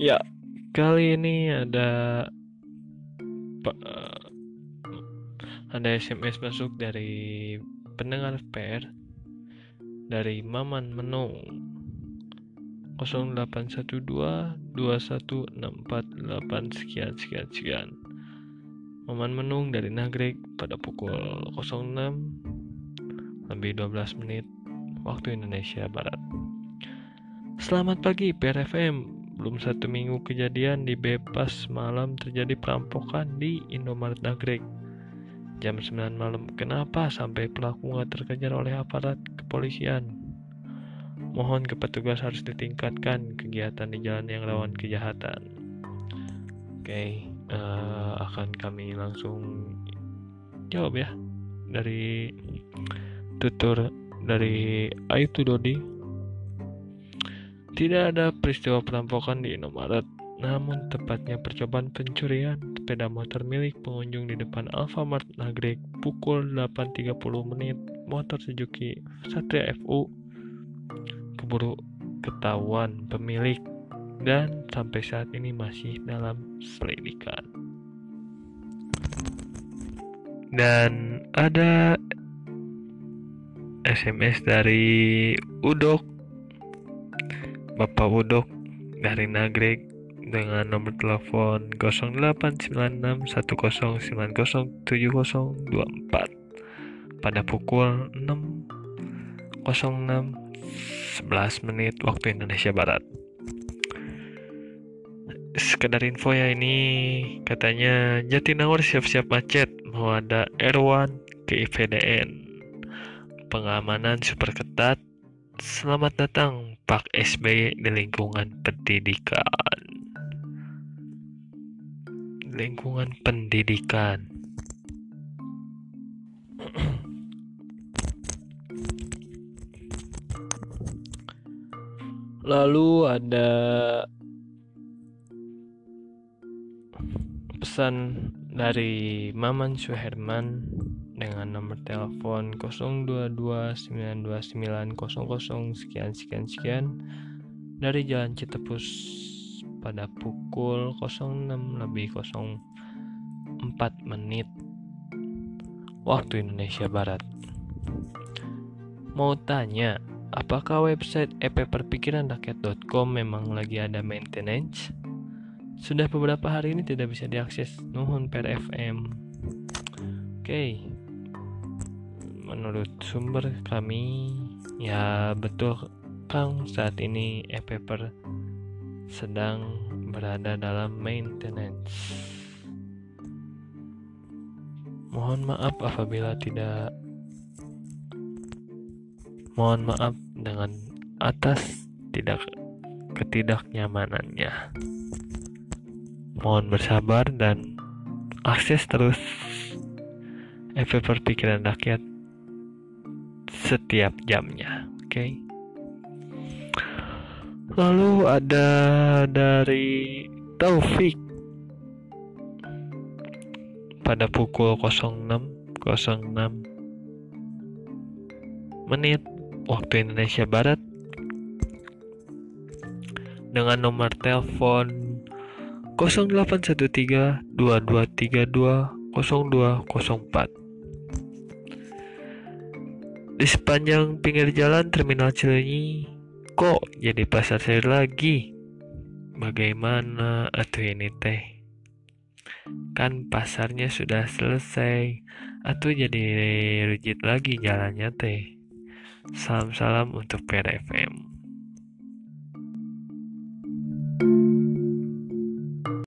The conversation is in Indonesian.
Ya, kali ini ada uh, ada SMS masuk dari pendengar PR dari Maman Menung 0812 2164 sekian sekian sekian. Maman Menung dari Nagrek pada pukul 06 lebih 12 menit waktu Indonesia Barat. Selamat pagi PRFM belum satu minggu kejadian di Bebas malam terjadi perampokan di Indomaret Nagrek. Jam 9 malam, kenapa sampai pelaku nggak terkejar oleh aparat kepolisian? Mohon ke petugas harus ditingkatkan kegiatan di jalan yang rawan kejahatan. Oke, okay, uh, akan kami langsung jawab ya dari tutur dari Ayu Dodi tidak ada peristiwa perampokan di Indomaret, namun tepatnya percobaan pencurian sepeda motor milik pengunjung di depan Alfamart Nagrek pukul 8.30 menit motor Suzuki Satria FU keburu ketahuan pemilik dan sampai saat ini masih dalam selidikan. Dan ada SMS dari Udok Bapak Wudok dari Nagreg dengan nomor telepon 089610907024 pada pukul 6.06 11 menit waktu Indonesia Barat. Sekedar info ya ini katanya Jatinangor siap-siap macet mau ada Erwan ke IVDN. Pengamanan super ketat Selamat datang Pak SBY di lingkungan pendidikan. Lingkungan pendidikan. Lalu ada pesan dari Maman Suherman dengan nomor telepon 02292900 sekian sekian sekian dari Jalan Citepus pada pukul 06 lebih 04 menit waktu Indonesia Barat. Mau tanya, apakah website epperpikiranrakyat.com memang lagi ada maintenance? Sudah beberapa hari ini tidak bisa diakses. Nuhun per FM. Oke, okay menurut sumber kami ya betul Kang saat ini e-paper sedang berada dalam maintenance mohon maaf apabila tidak mohon maaf dengan atas tidak ketidaknyamanannya mohon bersabar dan akses terus e-paper pikiran rakyat setiap jamnya. Oke. Okay? Lalu ada dari Taufik pada pukul 06.06 menit waktu Indonesia Barat dengan nomor telepon 0813 2232 0204 di sepanjang pinggir jalan Terminal Cilenyi kok jadi pasar sayur lagi? Bagaimana atuh ini teh? Kan pasarnya sudah selesai. Atuh jadi rujit lagi jalannya teh. Salam-salam untuk PRFM.